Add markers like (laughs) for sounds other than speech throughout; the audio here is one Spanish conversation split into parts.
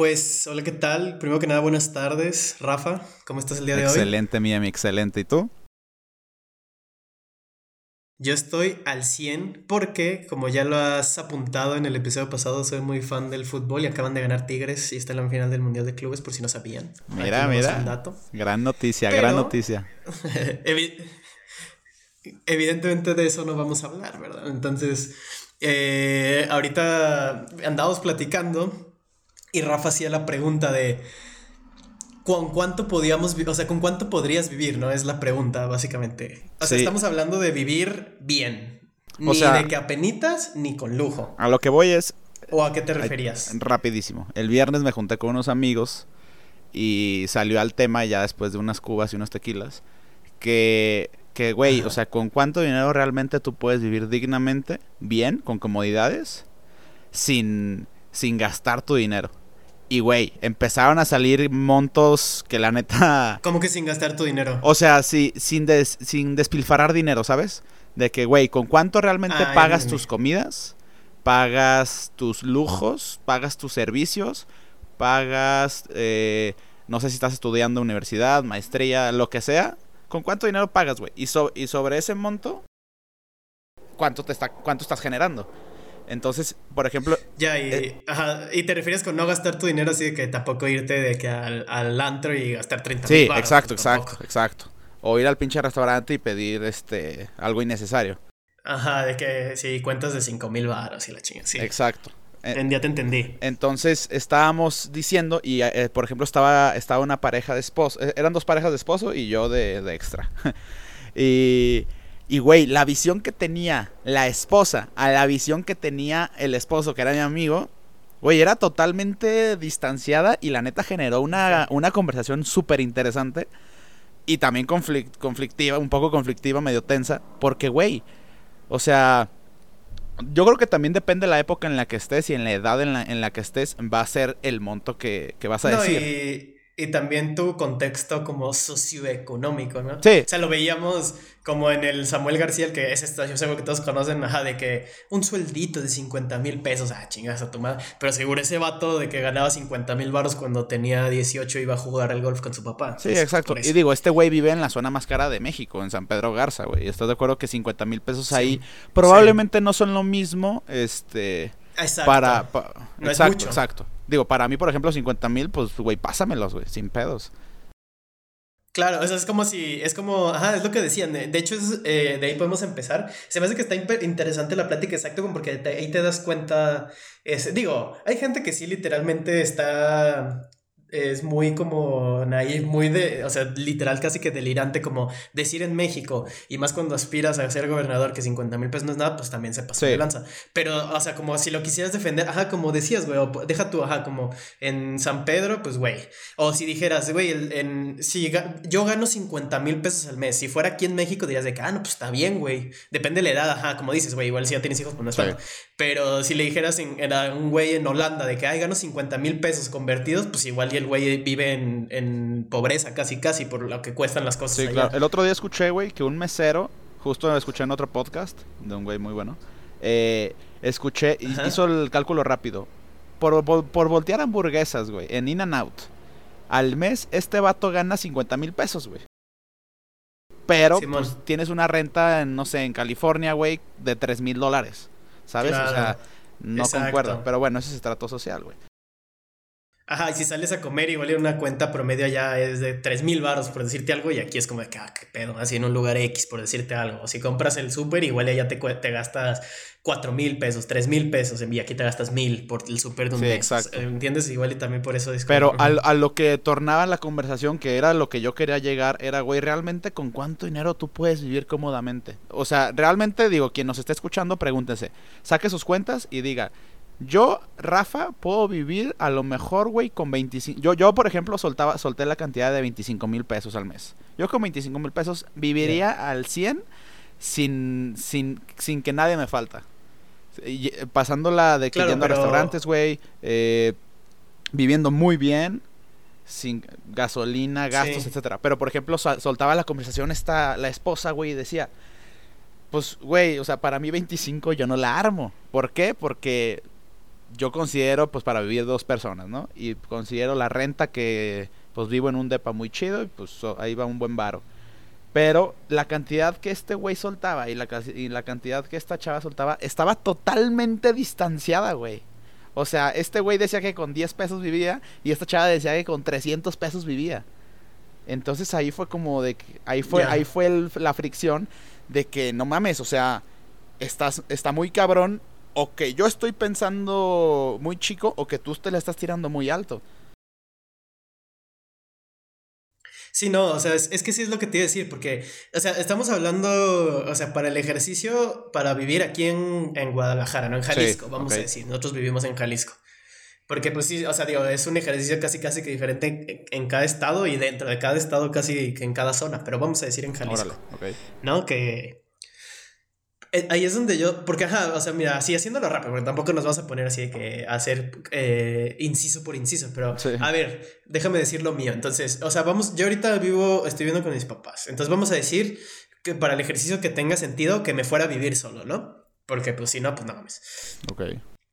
Pues, hola, ¿qué tal? Primero que nada, buenas tardes. Rafa, ¿cómo estás el día de hoy? Excelente, Miami, excelente. ¿Y tú? Yo estoy al 100 porque, como ya lo has apuntado en el episodio pasado, soy muy fan del fútbol y acaban de ganar Tigres y está en la final del Mundial de Clubes, por si no sabían. Mira, mira. Gran noticia, gran noticia. (laughs) evidentemente de eso no vamos a hablar, ¿verdad? Entonces, eh, ahorita andamos platicando y Rafa hacía la pregunta de ¿con cuánto podíamos o sea, con cuánto podrías vivir, ¿no? Es la pregunta, básicamente. O sea, estamos hablando de vivir bien. Ni de que apenitas ni con lujo. A lo que voy es. ¿O a qué te referías? rapidísimo. El viernes me junté con unos amigos y salió al tema ya después de unas cubas y unos tequilas. Que, que güey, o sea, ¿con cuánto dinero realmente tú puedes vivir dignamente, bien, con comodidades, sin, sin gastar tu dinero? Y, güey, empezaron a salir montos que la neta... (laughs) ¿Cómo que sin gastar tu dinero? O sea, sí, sin, sin despilfarrar dinero, ¿sabes? De que, güey, ¿con cuánto realmente ah, pagas tus comidas? Pagas tus lujos, pagas tus servicios, pagas, eh, no sé si estás estudiando universidad, maestría, lo que sea. ¿Con cuánto dinero pagas, güey? Y, y sobre ese monto, ¿cuánto, te está, ¿cuánto estás generando? Entonces, por ejemplo... Ya, y, eh, ajá, y te refieres con no gastar tu dinero así de que tampoco irte de que al, al antro y gastar 30 Sí, exacto, exacto, exacto. O ir al pinche restaurante y pedir este algo innecesario. Ajá, de que sí, cuentas de 5 mil baros y la chinga, sí. Exacto. ya te entendí. Entonces estábamos diciendo, y eh, por ejemplo estaba, estaba una pareja de esposo, eh, eran dos parejas de esposo y yo de, de extra. (laughs) y y, güey, la visión que tenía la esposa a la visión que tenía el esposo, que era mi amigo, güey, era totalmente distanciada y la neta generó una, una conversación súper interesante y también conflictiva, un poco conflictiva, medio tensa, porque, güey, o sea, yo creo que también depende de la época en la que estés y en la edad en la, en la que estés, va a ser el monto que, vas a decir. Y también tu contexto como socioeconómico, ¿no? Sí. O sea, lo veíamos como en el Samuel García, el que es esta, yo sé que todos conocen, ajá, de que un sueldito de 50 mil pesos, ah, chingas a tu madre. Pero seguro ese vato de que ganaba 50 mil baros cuando tenía 18 iba a jugar al golf con su papá. Sí, exacto. Y digo, este güey vive en la zona más cara de México, en San Pedro Garza, güey. ¿Estás de acuerdo que 50 mil pesos ahí probablemente no son lo mismo, este... Exacto. Para, exacto, exacto. Digo, para mí, por ejemplo, 50 mil, pues, güey, pásamelos, güey, sin pedos. Claro, o sea, es como si, es como, ajá, es lo que decían. De hecho, es, eh, de ahí podemos empezar. Se me hace que está interesante la plática, exacto, porque ahí te das cuenta. Es, digo, hay gente que sí literalmente está es muy como naive, muy de, o sea, literal casi que delirante como decir en México, y más cuando aspiras a ser gobernador que 50 mil pesos no es nada, pues también se pasa de lanza. Pero, o sea, como si lo quisieras defender, ajá, como decías, güey, deja tú, ajá, como en San Pedro, pues, güey. O si dijeras, güey, en, si yo gano 50 mil pesos al mes, si fuera aquí en México dirías de que, ah, no, pues está bien, güey. Depende de la edad, ajá, como dices, güey, igual si ya tienes hijos, pues no es Pero si le dijeras en, era un güey en Holanda de que, ay, gano 50 mil pesos convertidos, pues igual y el güey vive en, pobreza casi casi por lo que cuestan las cosas. Sí, claro. El otro día escuché, güey, que un mesero, justo escuché en otro podcast de un güey muy bueno, eh, escuché, y hizo el cálculo rápido. Por, por, voltear hamburguesas, güey, en In and Out, al mes este vato gana 50 mil pesos, güey. Pero pues, tienes una renta, en, no sé, en California, güey, de 3 mil dólares. ¿Sabes? O sea, no concuerdo. Pero bueno, ese es estrato social, güey. Ajá, y si sales a comer, igual en una cuenta promedio allá es de 3 mil baros, por decirte algo, y aquí es como de que, ah, qué pedo, así en un lugar X, por decirte algo. O si compras el súper, igual allá te, te gastas 4 mil pesos, 3 mil pesos, y aquí te gastas mil por el súper de un exacto. ¿Entiendes? Igual y también por eso es Pero a, a lo que tornaba la conversación, que era lo que yo quería llegar, era, güey, realmente con cuánto dinero tú puedes vivir cómodamente. O sea, realmente, digo, quien nos esté escuchando, pregúntense, saque sus cuentas y diga, yo, Rafa, puedo vivir a lo mejor, güey, con 25. Yo, yo, por ejemplo, soltaba, solté la cantidad de 25 mil pesos al mes. Yo con 25 mil pesos viviría al 100 sin, sin, sin que nadie me falta. Eh, pasándola de que yendo a restaurantes, güey, eh, viviendo muy bien, sin gasolina, gastos, etcétera. Pero, por ejemplo, soltaba la conversación esta, la esposa, güey, y decía, pues, güey, o sea, para mí 25 yo no la armo. ¿Por qué? Porque yo considero pues para vivir dos personas, ¿no? Y considero la renta que pues vivo en un depa muy chido y pues ahí va un buen varo. Pero la cantidad que este güey soltaba y la, y la cantidad que esta chava soltaba estaba totalmente distanciada, güey. O sea, este güey decía que con 10 pesos vivía y esta chava decía que con 300 pesos vivía. Entonces ahí fue como de que, ahí fue ahí fue la fricción de que no mames, o sea, estás está muy cabrón o que yo estoy pensando muy chico o que tú te la estás tirando muy alto. Sí, no, o sea, es, que sí es lo que te iba a decir, porque, o sea, estamos hablando, o sea, para el ejercicio, para vivir aquí en, Guadalajara, no en Jalisco, vamos a decir, nosotros vivimos en Jalisco. Porque pues sí, o sea, digo, es un ejercicio casi casi que diferente en, cada estado y dentro de cada estado casi que en cada zona, pero vamos a decir en Jalisco. ¿No? Que ahí es donde yo, porque ajá, o sea, mira, así haciéndolo rápido, porque tampoco nos vamos a poner así de que hacer eh, inciso por inciso, pero a ver, déjame decir lo mío. Entonces, o sea, vamos, yo ahorita vivo, estoy viviendo con mis papás, entonces vamos a decir que para el ejercicio que tenga sentido que me fuera a vivir solo, ¿no? Porque pues si no, pues no mames. Ok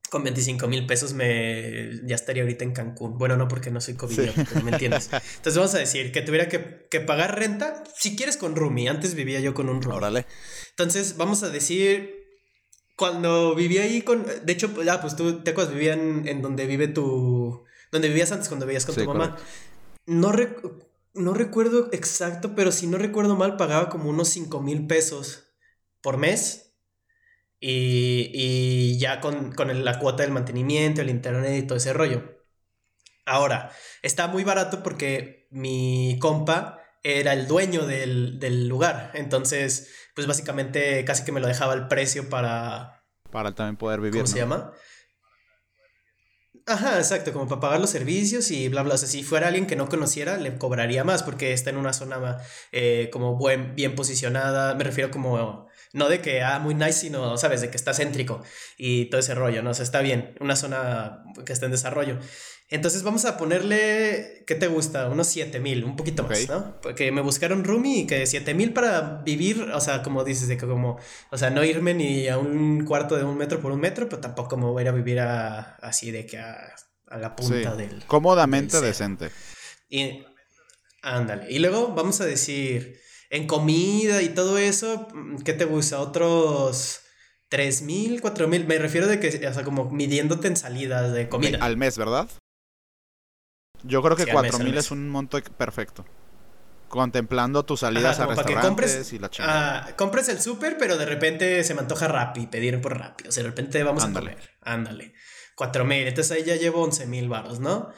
con 25 mil pesos me ya estaría ahorita en Cancún. Bueno, no porque no soy COVID, pero me entiendes. (laughs) Entonces vamos a decir que tuviera que, que, pagar renta, si quieres con roomie. Antes vivía yo con un roomie. Órale. Entonces vamos a decir, cuando vivía ahí con... De hecho, ya, pues tú, te acuerdas, vivía en, donde vive tu... Donde vivías antes, cuando vivías con tu mamá. No, no recuerdo exacto, pero si no recuerdo mal, pagaba como unos 5 mil pesos por mes y, ya con, la cuota del mantenimiento, el internet y todo ese rollo. Ahora, está muy barato porque mi compa era el dueño del, lugar. Entonces, pues básicamente casi que me lo dejaba el precio para... Para también poder vivir. ¿Cómo se llama? Ajá, exacto, como para pagar los servicios y bla, bla. O sea, si fuera alguien que no conociera, le cobraría más porque está en una zona eh, como buen, bien posicionada. Me refiero como no de que, ah, muy nice, sino, ¿sabes? De que está céntrico y todo ese rollo, ¿no? O sea, está bien, una zona que está en desarrollo. Entonces vamos a ponerle, ¿qué te gusta? Unos 7 mil, un poquito más, ¿no? Porque me buscaron roomie y que 7 mil para vivir, o sea, como dices, de que como, o sea, no irme ni a un cuarto de un metro por un metro, pero tampoco me voy a ir a vivir así de que a, la punta del... Cómodamente decente. Y, ándale. Y luego vamos a decir en comida y todo eso, mm, ¿qué te gusta? Otros tres mil, cuatro mil. Me refiero de que, o sea, como midiéndote en salidas de comida. Al mes, ¿verdad? Yo creo que cuatro mil es un monto perfecto. Contemplando tus salidas a restaurantes compres, y la chingada. compres el súper, pero de repente se me antoja Rappi, pedir por Rappi. O sea, de repente vamos a comer. Ándale. Cuatro mil. Entonces ahí ya llevo once mil baros, ¿no?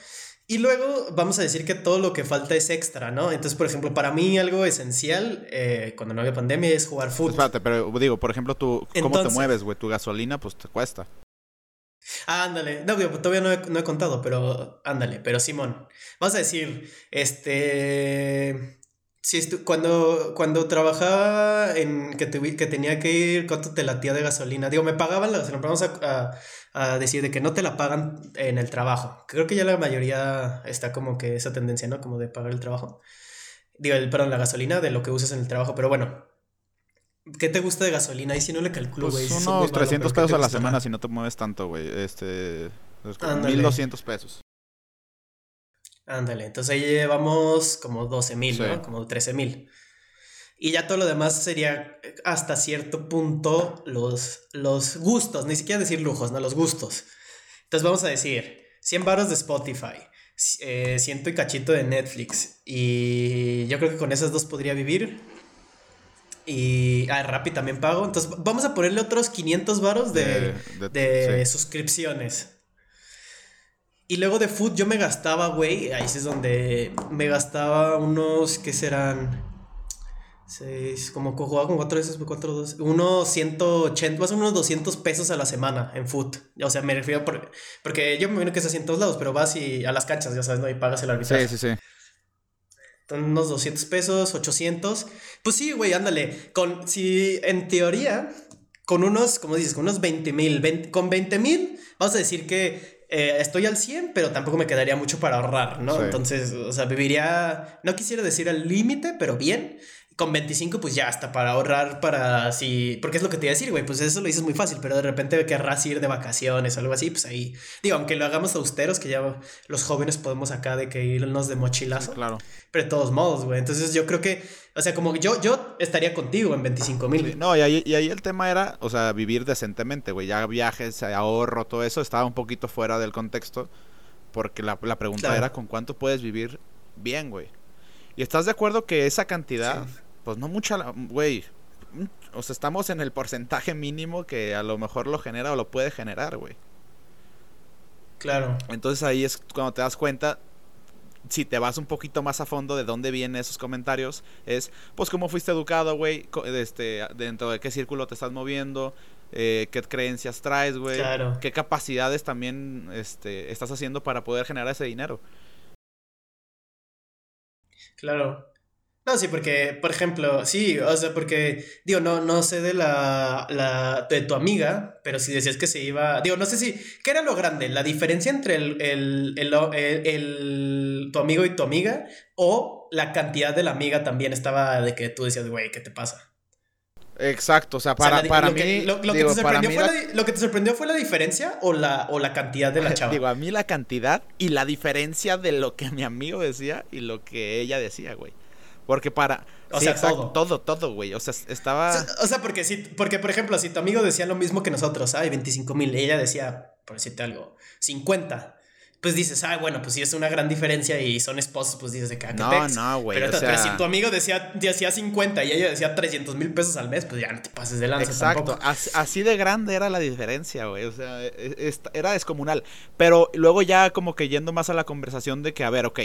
Y luego vamos a decir que todo lo que falta es extra, ¿no? Entonces, por ejemplo, para mí algo esencial eh, cuando no había pandemia es jugar fútbol. Espérate, pero digo, por ejemplo, tú, ¿cómo te mueves, güey? Tu gasolina, pues te cuesta. Ah, ándale. No, todavía no he, no he contado, pero ándale. Pero Simón, vamos a decir, este... Si cuando, cuando trabajaba en que, que tenía que ir, ¿cuánto te latía de gasolina? Digo, me pagaban, la, lo vamos a, a, decir de que no te la pagan en el trabajo. Creo que ya la mayoría está como que esa tendencia, ¿no? Como de pagar el trabajo. Digo, el, perdón, la gasolina de lo que usas en el trabajo, pero bueno. ¿Qué te gusta de gasolina? Ahí si no le calculo, güey. Pues unos 300 pesos a la semana si no te mueves tanto, güey. Este. 1200 pesos. Ándale, entonces ahí llevamos como 12 mil, ¿no? Como 13 mil. Y ya todo lo demás sería hasta cierto punto los, los gustos, ni siquiera decir lujos, ¿no? Los gustos. Entonces vamos a decir 100 baros de Spotify, eh, ciento y cachito de Netflix. Y yo creo que con esas dos podría vivir. Y ah, Rappi también pago. Entonces vamos a ponerle otros 500 varos de, de, suscripciones. Y luego de food yo me gastaba, güey, ahí es donde me gastaba unos, ¿qué serán? Seis, como jugaba con cuatro veces, cuatro, dos, unos 180, más o menos 200 pesos a la semana en food. O sea, me refiero por, porque yo me imagino que es así en todos lados, pero vas y a las canchas, ya sabes, ¿no? Y pagas el arbitraje. Sí, sí, sí. Entonces, unos 200 pesos, 800. Pues sí, güey, ándale. Con, si en teoría, con unos, como dices, con unos 20 mil, con 20 mil, vamos a decir que eh, estoy al 100, pero tampoco me quedaría mucho para ahorrar, ¿no? Entonces, o sea, viviría, no quisiera decir al límite, pero bien. Con 25 pues ya hasta para ahorrar para si, porque es lo que te iba a decir, güey, pues eso lo dices muy fácil, pero de repente querrás ir de vacaciones o algo así, pues ahí, digo, aunque lo hagamos austeros, que ya los jóvenes podemos acá de que irnos de mochilazo. claro. Pero de todos modos, güey, entonces yo creo que, o sea, como yo, yo estaría contigo en 25 mil. no, y ahí, y ahí el tema era, o sea, vivir decentemente, güey, ya viajes, ahorro, todo eso estaba un poquito fuera del contexto, porque la, la pregunta era con cuánto puedes vivir bien, güey. ¿Y estás de acuerdo que esa cantidad pues no mucha, güey. O sea, estamos en el porcentaje mínimo que a lo mejor lo genera o lo puede generar, güey. Claro. Entonces ahí es cuando te das cuenta, si te vas un poquito más a fondo de dónde vienen esos comentarios, es pues cómo fuiste educado, güey, este, dentro de qué círculo te estás moviendo, eh, qué creencias traes, güey, claro. qué capacidades también este, estás haciendo para poder generar ese dinero. Claro. No, sí, porque, por ejemplo, sí, o sea, porque, digo, no, no sé de la, la, de tu amiga, pero si decías que se iba, digo, no sé si, ¿qué era lo grande? ¿La diferencia entre el, el, el, el, tu amigo y tu amiga? ¿O la cantidad de la amiga también estaba de que tú decías, güey, ¿qué te pasa? Exacto, o sea, para, para mí. lo, que te sorprendió fue la, lo que te sorprendió fue la diferencia o la, o la cantidad de la (laughs) chava. Digo, a mí la cantidad y la diferencia de lo que mi amigo decía y lo que ella decía, güey. Porque para. O sea, todo. Todo, todo, güey. O sea, estaba. O sea, porque si, porque, por ejemplo, si tu amigo decía lo mismo que nosotros, ay, 25 mil, ella decía, por decirte algo, 50. Pues dices, ah, bueno, pues si es una gran diferencia y son esposos, pues dices de que No, no, güey. Pero, si tu amigo decía, decía 50 y ella decía 300 mil pesos al mes, pues ya no te pases de lanza. Exacto. Así, de grande era la diferencia, güey. O sea, e, e, era descomunal. Pero luego ya como que yendo más a la conversación de que, a ver, ok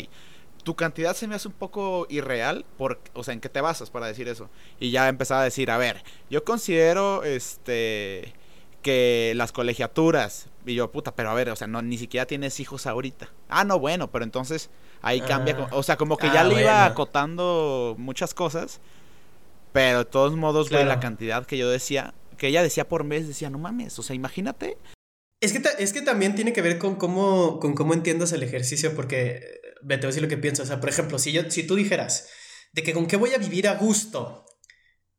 tu cantidad se me hace un poco irreal, por, o sea, ¿en qué te basas para decir eso? Y ya empezaba a decir, a ver, yo considero este que las colegiaturas, y yo, puta, pero a ver, o sea, no, ni siquiera tienes hijos ahorita. Ah, no, bueno, pero entonces ahí cambia, ah. o sea, como que ya ah, le iba acotando muchas cosas, pero de todos modos, güey, la cantidad que yo decía, que ella decía por mes, decía, no mames, o sea, imagínate. Es que, es que también tiene que ver con cómo, con cómo entiendas el ejercicio, porque te voy a decir lo que pienso. O sea, por ejemplo, si, yo, si tú dijeras de que con qué voy a vivir a gusto,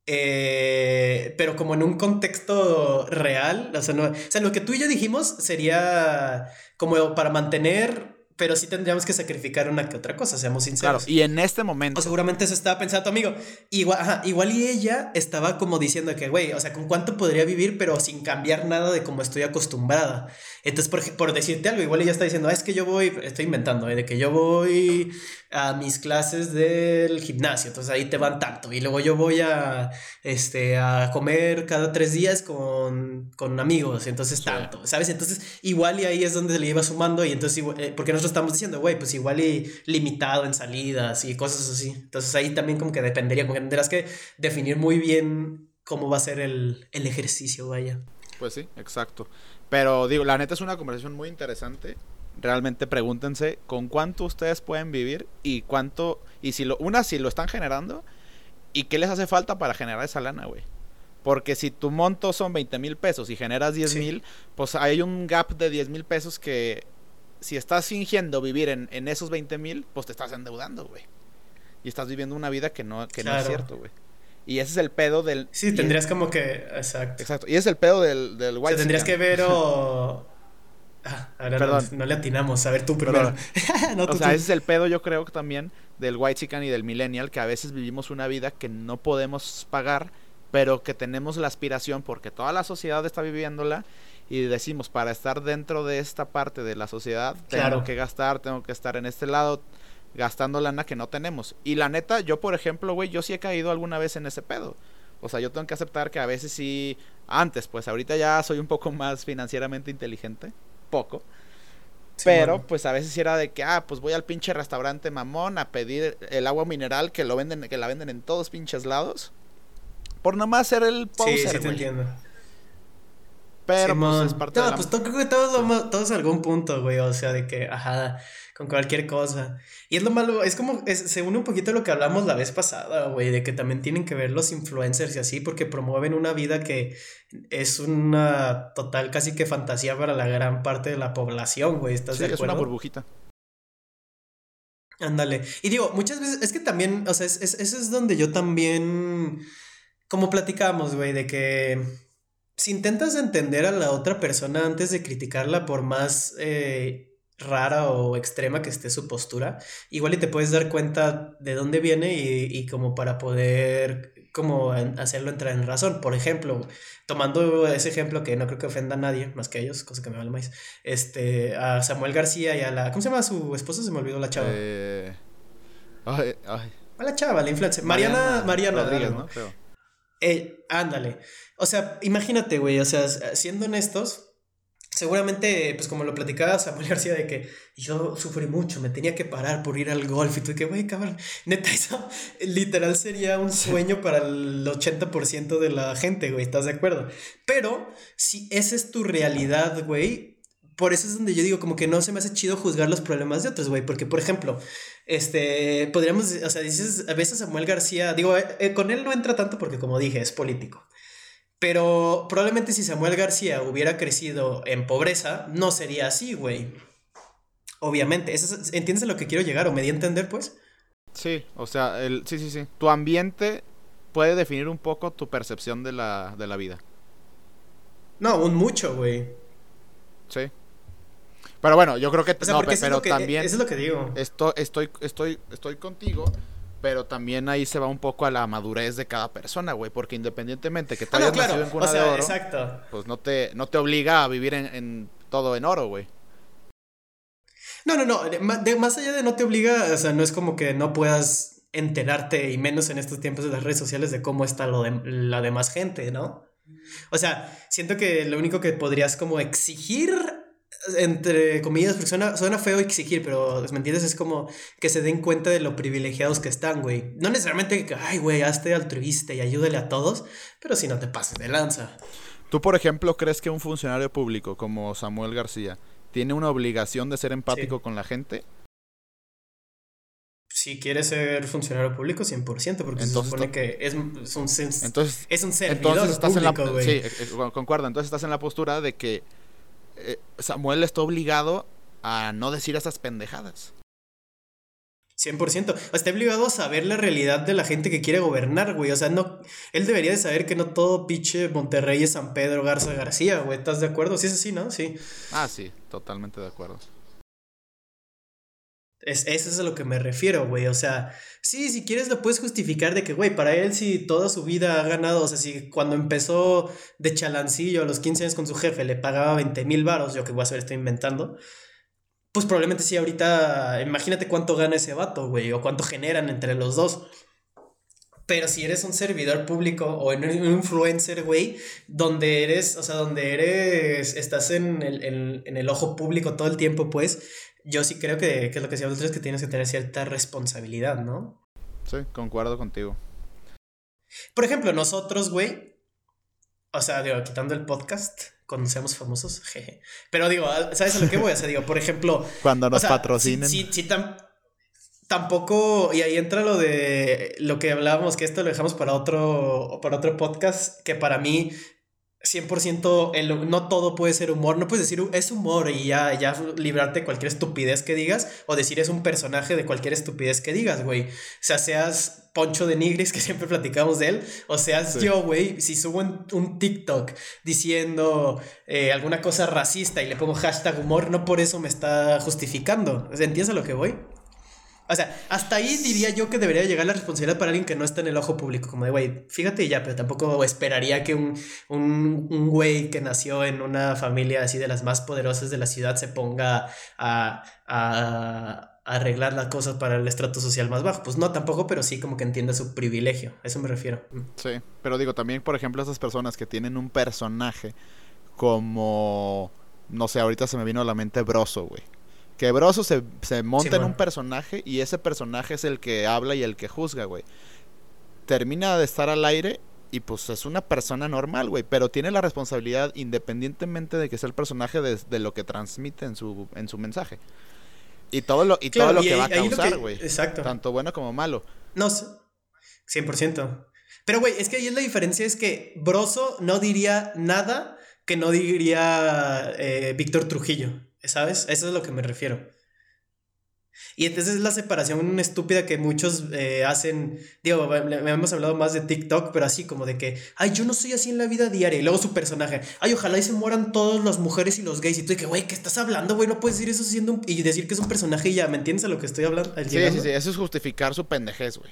eh, pero como en un contexto real, o sea, no, o sea, lo que tú y yo dijimos sería como para mantener pero sí tendríamos que sacrificar una que otra cosa, seamos sinceros. Claro, y en este momento. O seguramente eso estaba pensando tu amigo. Igual, igual y ella estaba como diciendo que, güey, o sea, ¿con cuánto podría vivir, pero sin cambiar nada de como estoy acostumbrada? Entonces, por, por decirte algo, igual ella está diciendo, ah, es que yo voy, estoy inventando, ¿eh? de que yo voy a mis clases del gimnasio, entonces ahí te van tanto, y luego yo voy a, este, a comer cada tres días con, con amigos, entonces tanto, ¿sabes? Entonces, igual y ahí es donde le iba sumando, y entonces, eh, porque nosotros estamos diciendo, güey, pues igual y limitado en salidas y cosas así, entonces ahí también como que dependería, como que tendrás que definir muy bien cómo va a ser el, el ejercicio, vaya. Pues sí, exacto. Pero digo, la neta es una conversación muy interesante. Realmente pregúntense con cuánto ustedes pueden vivir y cuánto, y si lo, una, si lo están generando y qué les hace falta para generar esa lana, güey. Porque si tu monto son 20 mil pesos y generas 10 mil, pues hay un gap de 10 mil pesos que si estás fingiendo vivir en, en esos 20 mil, pues te estás endeudando, güey. Y estás viviendo una vida que no, que no es cierto, güey. Y ese es el pedo del. Sí, tendrías como que. Exacto. Exacto. Y ese es el pedo del, del white. O tendrías que ver o. (laughs) Ah, ahora Perdón. No, le atinamos. A ver tú primero. (laughs) o sea, ese es el pedo, yo creo que también, del white chican y del millennial, que a veces vivimos una vida que no podemos pagar, pero que tenemos la aspiración porque toda la sociedad está viviéndola y decimos, para estar dentro de esta parte de la sociedad, tengo que gastar, tengo que estar en este lado, gastando lana que no tenemos. Y la neta, yo por ejemplo, güey, yo sí he caído alguna vez en ese pedo. O sea, yo tengo que aceptar que a veces sí, antes, pues ahorita ya soy un poco más financieramente inteligente, poco. pero pues a veces sí era de que, ah, pues voy al pinche restaurante mamón a pedir el agua mineral que lo venden, que la venden en todos pinches lados. Por nomás ser el poser, Sí, sí te entiendo. Pero pues es parte no, pues todos, todos algún punto, güey. O sea, de que, ajá, con cualquier cosa. Y es lo malo, es como, se une un poquito a lo que hablamos la vez pasada, güey, de que también tienen que ver los influencers y así, porque promueven una vida que es una total casi que fantasía para la gran parte de la población, güey. ¿Estás sí, es una burbujita. Ándale. Y digo, muchas veces, es que también, o sea, es, es, eso es donde yo también, como platicamos, güey, de que si intentas entender a la otra persona antes de criticarla por más eh, rara o extrema que esté su postura, igual y te puedes dar cuenta de dónde viene y, y como para poder como hacerlo entrar en razón. Por ejemplo, tomando ese ejemplo que no creo que ofenda a nadie más que a ellos, cosa que me vale más, este, a Samuel García y a la, ¿cómo se llama su esposa? Se me olvidó la chava. Eh... Ay, ay. A la chava, la influencer. Mariana, Mariana, Rodríguez, ¿no? Eh, ándale. O sea, imagínate, güey, o sea, siendo honestos, seguramente, pues como lo platicaba Samuel (laughs) García, de que yo sufrí mucho, me tenía que parar por ir al golf y tú, que, güey, cabrón, neta, (laughs) eso literal sería un sueño para el 80% de la gente, güey, ¿estás de acuerdo? Pero si esa es tu realidad, güey, por eso es donde yo digo, como que no se me hace chido juzgar los problemas de otros, güey, porque, por ejemplo, este, podríamos, o sea, dices, a veces Samuel García, digo, eh, eh, con él no entra tanto porque, como dije, es político. Pero probablemente si Samuel García hubiera crecido en pobreza, no sería así, güey. Obviamente. ¿Entiendes a lo que quiero llegar o me di a entender, pues? Sí, o sea, el, sí, sí, sí. Tu ambiente puede definir un poco tu percepción de la, de la vida. No, un mucho, güey. Sí. Pero bueno, yo creo que... O sea, no, eso pero que, también... Eso es lo que digo. Estoy, estoy, estoy, estoy contigo, pero también ahí se va un poco a la madurez de cada persona, güey, porque independientemente que te Ah, no, claro. nacido en cuna O sea, de oro, exacto. pues no te, no te obliga a vivir en, en todo en oro, güey. No, no, no. de- ma- de- más allá de no te obliga, o sea, no es como que no puedas enterarte, y menos en estos tiempos de las redes sociales, de cómo está lo de la demás gente, ¿no? O sea, siento que lo único que podrías como exigir, entre comillas, porque suena, suena feo exigir, pero ¿me entiendes? Es como que se den cuenta de lo privilegiados que están, güey. No necesariamente que, ay, güey, hazte altruista y ayúdale a todos, pero si no te pases de lanza. ¿Tú, por ejemplo, crees que un funcionario público como Samuel García tiene una obligación de ser empático Sí. con la gente? Si quieres ser funcionario público, 100%, porque Entonces, se supone que es, es un, Entonces, es un servidor entonces estás público, en la güey. sí, eh, eh, concuerdo, entonces estás en la postura de que eh, Samuel está obligado a no decir esas pendejadas. 100%. O sea, está obligado a saber la realidad de la gente que quiere gobernar, güey. O sea, no, él debería de saber que no todo pinche Monterrey es San Pedro Garza García, güey. ¿Estás de acuerdo? Sí es así, ¿no? Sí. Ah, sí, totalmente de acuerdo. Es, eso es a lo que me refiero, güey. O sea, sí, si quieres lo puedes justificar de que, güey, para él si toda su vida ha ganado, o sea, si cuando empezó de chalancillo a los 15 años con su jefe le pagaba 20 mil varos, yo que voy a saber, estoy inventando, pues probablemente sí ahorita, imagínate cuánto gana ese vato, güey, o cuánto generan entre los dos. Pero si eres un servidor público o un influencer, güey, donde eres, o sea, donde eres, estás en el, en- en el ojo público todo el tiempo, pues, yo sí creo que, que es lo que decíamos nosotros, que tienes que tener cierta responsabilidad, ¿no? Sí, concuerdo contigo. Por ejemplo, nosotros, güey, o sea, digo, quitando el podcast, cuando seamos famosos, (laughs) jeje. Pero digo, ¿sabes a lo que voy? O sea, digo, por ejemplo, (laughs) Cuando nos o sea, patrocinen. Sí, sí, sí, tam- tampoco, y ahí entra lo de lo que hablábamos, que esto lo dejamos para otro, para otro podcast, que para mí 100% el, no todo puede ser humor, no puedes decir es humor y ya, ya librarte de cualquier estupidez que digas, o decir es un personaje de cualquier estupidez que digas, güey. O sea, seas Poncho de Nigris, (laughs) que siempre platicamos de él, o seas Sí. yo, güey, si subo un, un TikTok diciendo eh, alguna cosa racista y le pongo hashtag humor, no por eso me está justificando. ¿entiendes a lo que voy? O sea, hasta ahí diría yo que debería llegar la responsabilidad para alguien que no está en el ojo público. Como de, güey, fíjate ya, pero tampoco esperaría que un, un, un güey que nació en una familia así de las más poderosas de la ciudad se ponga a, a arreglar las cosas para el estrato social más bajo. Pues no, tampoco, pero sí como que entienda su privilegio. A eso me refiero. Sí, pero digo, también, por ejemplo, esas personas que tienen un personaje como, no sé, ahorita se me vino a la mente Broso, güey. Que Broso se, se monta en un personaje y ese personaje es el que habla y el que juzga, güey. Termina de estar al aire y pues es una persona normal, güey, pero tiene la responsabilidad independientemente de que sea el personaje de, de lo que transmite en su, en su mensaje. Y todo lo, y todo lo y que ahí- va a causar, güey. Exacto. Tanto bueno como malo. No sé. 100%. Pero, güey, es que ahí es la diferencia, es que Broso no diría nada que no diría eh, Víctor Trujillo, ¿sabes? Eso es a lo que me refiero. Y entonces es la separación estúpida que muchos eh, hacen. Digo, me hemos hablado más de TikTok, pero así como de que, ay, yo no soy así en la vida diaria. Y luego su personaje, ay, ojalá y se mueran todas las mujeres y los gays. Y tú, que, güey, ¿qué estás hablando, güey? No puedes decir eso siendo un... Y decir que es un personaje y ya, ¿me entiendes a lo que estoy hablando? Sí, sí, sí, eso es justificar su pendejez, güey.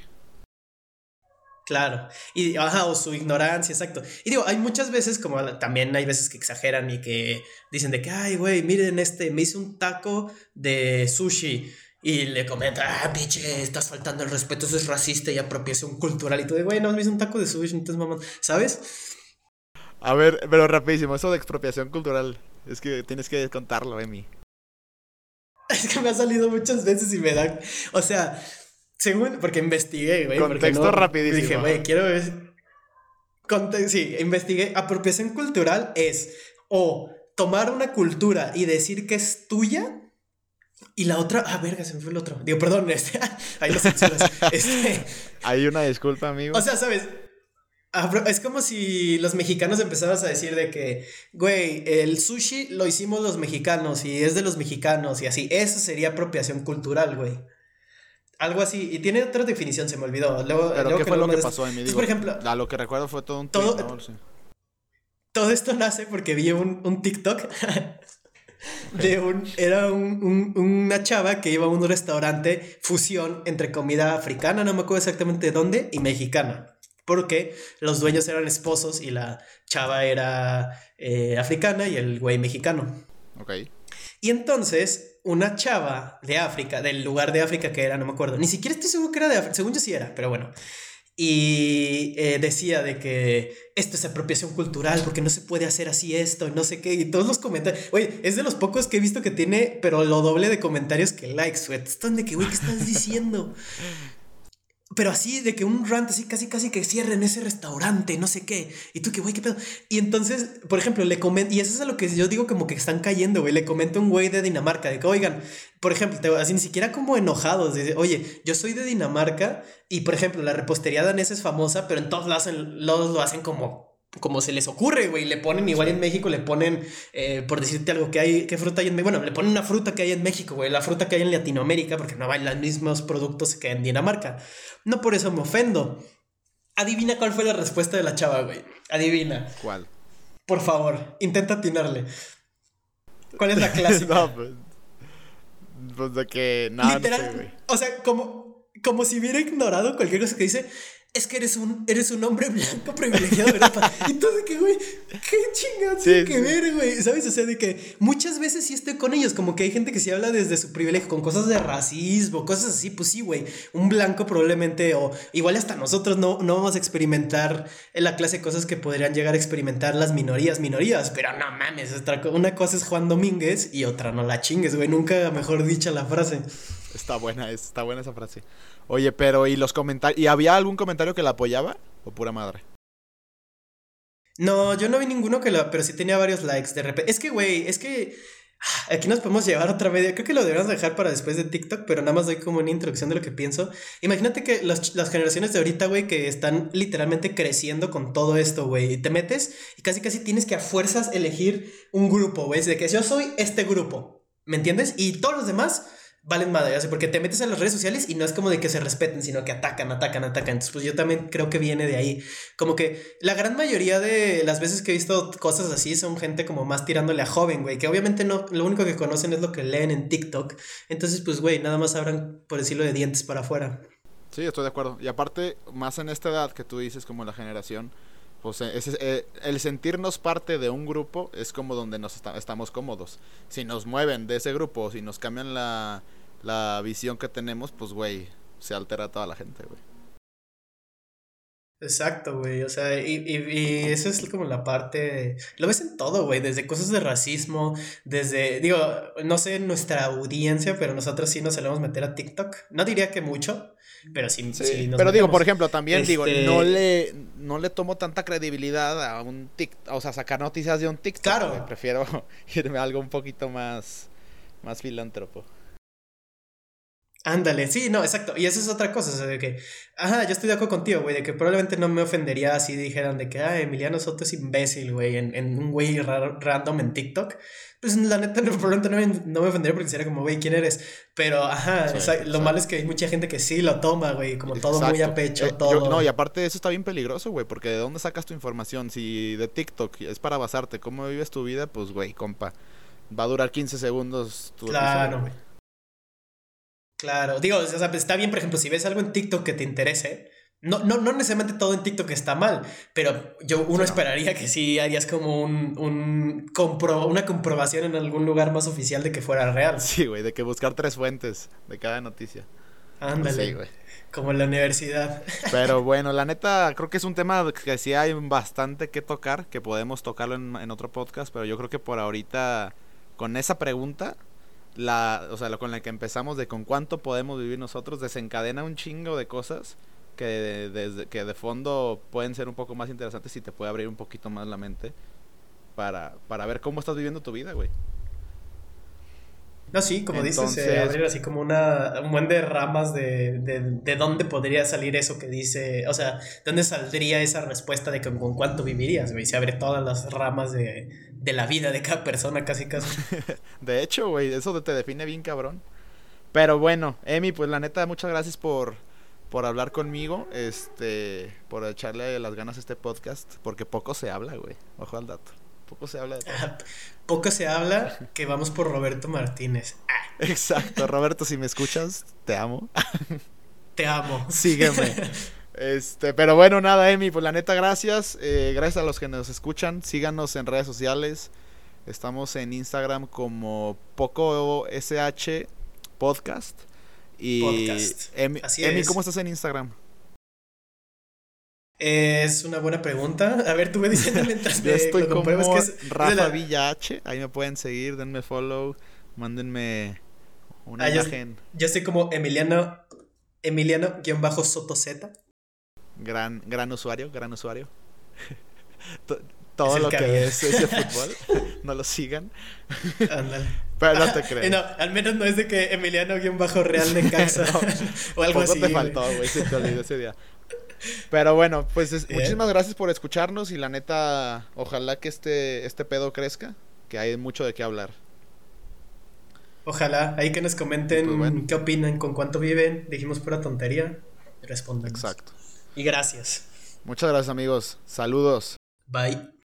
Claro, y ajá, o su ignorancia, exacto. Y digo, hay muchas veces, como también hay veces que exageran y que dicen de que, ay, güey, miren este, me hice un taco de sushi y le comenta, ah, pinche, estás faltando el respeto, eso es racista y apropiación cultural. Y tú de, güey, no, me hice un taco de sushi, entonces mamá, ¿sabes? A ver, pero rapidísimo, eso de expropiación cultural, es que tienes que contarlo, Emi. (laughs) Es que me ha salido muchas veces y me da, o sea, según, porque investigué, güey. Contexto rapidísimo. Dije, güey, quiero ver... sí, investigué, apropiación cultural es o tomar una cultura y decir que es tuya y la otra, ah, verga, se me fue el otro. Digo, perdón, este, (laughs) ahí lo censuras. (laughs) Este, hay una disculpa, amigo. O sea, ¿sabes? Es como si los mexicanos empezaran a decir de que, güey, el sushi lo hicimos los mexicanos y es de los mexicanos y así. Eso sería apropiación cultural, güey. Algo así. Y tiene otra definición, se me olvidó. Luego, ¿Pero qué fue lo que pasó en mi Por ejemplo... A lo que recuerdo fue todo un todo, todo esto nace porque vi un, un TikTok (laughs) de un, era un, una chava que iba a un restaurante fusión entre comida africana, no me acuerdo exactamente de dónde, y mexicana. Porque los dueños eran esposos y la chava era eh, africana y el güey mexicano. Ok. Y entonces, una chava de África, del lugar de África que era, no me acuerdo, ni siquiera estoy seguro que era de África, según yo sí era, pero bueno. Y eh, decía de que esto es apropiación cultural porque no se puede hacer así esto no sé qué y todos los comentarios oye es de los pocos que he visto que tiene pero lo doble de comentarios que likes están de que güey qué estás diciendo pero así, de que un rant así, casi, casi que cierren ese restaurante, no sé qué. Y tú, que güey, qué pedo. Y entonces, por ejemplo, le comento, y eso es a lo que yo digo como que están cayendo, güey. Le comento un güey de Dinamarca, de que, oigan, por ejemplo, así ni siquiera como enojados, de, oye, yo soy de Dinamarca y, por ejemplo, la repostería danesa es famosa, pero en todos lados lo hacen como como se les ocurre, güey. Le ponen, igual en México, le ponen, eh, por decirte algo, que hay, ¿qué fruta hay en México? Bueno, le ponen una fruta que hay en México, güey. La fruta que hay en Latinoamérica, porque no hay los mismos productos que en Dinamarca. No por eso me ofendo. Adivina cuál fue la respuesta de la chava, güey. Adivina. ¿Cuál? Por favor, intenta atinarle. ¿Cuál es la clásica? (laughs) no, pues, pues de que nada, Literal, O sea, como, como si hubiera ignorado cualquier cosa que dice es que eres un, eres un hombre blanco privilegiado, ¿verdad? (laughs) de que, güey, qué chingados tiene que ver, güey, ¿sabes? O sea, de que muchas veces sí estoy con ellos, como que hay gente que sí habla desde su privilegio, con cosas de racismo, cosas así, pues sí, güey, un blanco probablemente, o igual hasta nosotros no, no vamos a experimentar en la clase de cosas que podrían llegar a experimentar las minorías, minorías, pero no mames, una cosa es Juan Domínguez y otra no la chingues, güey, nunca mejor dicha la frase. Está buena, está buena esa frase. Oye, pero ¿y los comentarios? ¿Y había algún comentario que la apoyaba? ¿O pura madre? No, yo no vi ninguno que la. Pero sí tenía varios likes de repente. Es que, güey, es que. Ah, aquí nos podemos llevar otra vez. Creo que lo deberíamos dejar para después de TikTok, pero nada más doy como una introducción de lo que pienso. Imagínate que las generaciones de ahorita, güey, que están literalmente creciendo con todo esto, güey. Te metes y casi casi tienes que a fuerzas elegir un grupo, güey. De que yo soy este grupo. ¿Me entiendes? Y todos los demás valen madre, ¿sí? porque te metes en las redes sociales y no es como de que se respeten, sino que atacan, atacan, atacan. Entonces, pues yo también creo que viene de ahí. Como que la gran mayoría de las veces que he visto cosas así son gente como más tirándole a joven, güey, que obviamente no, lo único que conocen es lo que leen en TikTok. Entonces, pues, güey, nada más abran, por decirlo, de dientes para afuera. Sí, estoy de acuerdo. Y aparte, más en esta edad que tú dices, como la generación, pues el sentirnos parte de un grupo es como donde nos estamos cómodos. Si nos mueven de ese grupo, si nos cambian la, la visión que tenemos, pues, güey, se altera toda la gente, güey. Exacto, güey. O sea, y, y, y, eso es como la parte. Lo ves en todo, güey. Desde cosas de racismo, desde. Digo, no sé nuestra audiencia, pero nosotros sí nos solemos meter a TikTok. No diría que mucho, pero sí. sí, pero digo, por ejemplo, también digo, este no le, no le tomo tanta credibilidad a un TikTok. O sea, sacar noticias de un TikTok. Claro. Prefiero (laughs) irme a algo un poquito más. Más filántropo. Ándale, sí, no, exacto. Y eso es otra cosa, o sea, de que, ajá, yo estoy de acuerdo contigo, güey, de que probablemente no me ofendería si dijeran de que, ah, Emiliano Soto es imbécil, güey, en, en un güey random en TikTok. Pues la neta, probablemente no me, no me ofendería porque sería como, güey, ¿quién eres? Pero, ajá, lo malo es que hay mucha gente que sí lo toma, güey, como todo muy a pecho, eh, todo. no, y aparte de eso está bien peligroso, güey, porque ¿de dónde sacas tu información? Si de TikTok es para basarte, ¿cómo vives tu vida? Pues, güey, compa, va a durar 15 segundos tu Claro, güey. Claro, digo, o sea, está bien, por ejemplo, si ves algo en TikTok que te interese, no, no, no necesariamente todo en TikTok está mal, pero yo uno esperaría que sí harías como un, un compro, una comprobación en algún lugar más oficial de que fuera real. Sí, güey, de que buscar tres fuentes de cada noticia. Ándale. Sí, güey. Como en la universidad. Pero (laughs) bueno, la neta, creo que es un tema que sí hay bastante que tocar, que podemos tocarlo en, en otro podcast, pero yo creo que por ahorita, con esa pregunta, la, o sea, lo con la que empezamos de con cuánto podemos vivir nosotros, desencadena un chingo de cosas que desde que de fondo pueden ser un poco más interesantes y te puede abrir un poquito más la mente para, para ver cómo estás viviendo tu vida, güey. No, sí, como dices, eh, abrir así como una, un buen de ramas de, de, de, dónde podría salir eso que dice, o sea, dónde saldría esa respuesta de con, con cuánto vivirías, güey, se abre todas las ramas de, de la vida de cada persona, casi casi. (laughs) de hecho, güey, eso te define bien, cabrón. Pero bueno, Emi, pues la neta, muchas gracias por, por hablar conmigo, este, por echarle las ganas a este podcast, porque poco se habla, güey. Ojo al dato. Poco se habla de (laughs) poco se habla que vamos por Roberto Martínez. Exacto, Roberto, si me escuchas, te amo. (laughs) Te amo. Sígueme. (laughs) Este, pero bueno, nada, Emi, pues la neta, gracias. Eh, gracias a los que nos escuchan. Síganos en redes sociales. Estamos en Instagram como Poco SH Podcast. Y Emi, ¿cómo estás en Instagram? Es una buena pregunta. A ver, tú me dices mientras (laughs) Yo estoy como que es, Rafa Villa H. Ahí me pueden seguir, denme follow, mándenme una ah, imagen. Yo, estoy como Emiliano Emiliano-Soto Z. Gran, gran usuario, gran usuario. (laughs) Todo lo que es ese (laughs) fútbol, no lo sigan. Ándale. Pero no te creo. No, al menos no es de que Emiliano-Real de casa o algo así. te faltó, güey, se te olvidó ese día. Pero bueno, pues muchísimas gracias por escucharnos y la neta, ojalá que este, este pedo crezca, que hay mucho de qué hablar. Ojalá, ahí que nos comenten pues qué opinan, con cuánto viven, dijimos pura tontería, respondemos. Exacto. Y gracias. Muchas gracias amigos, saludos. Bye.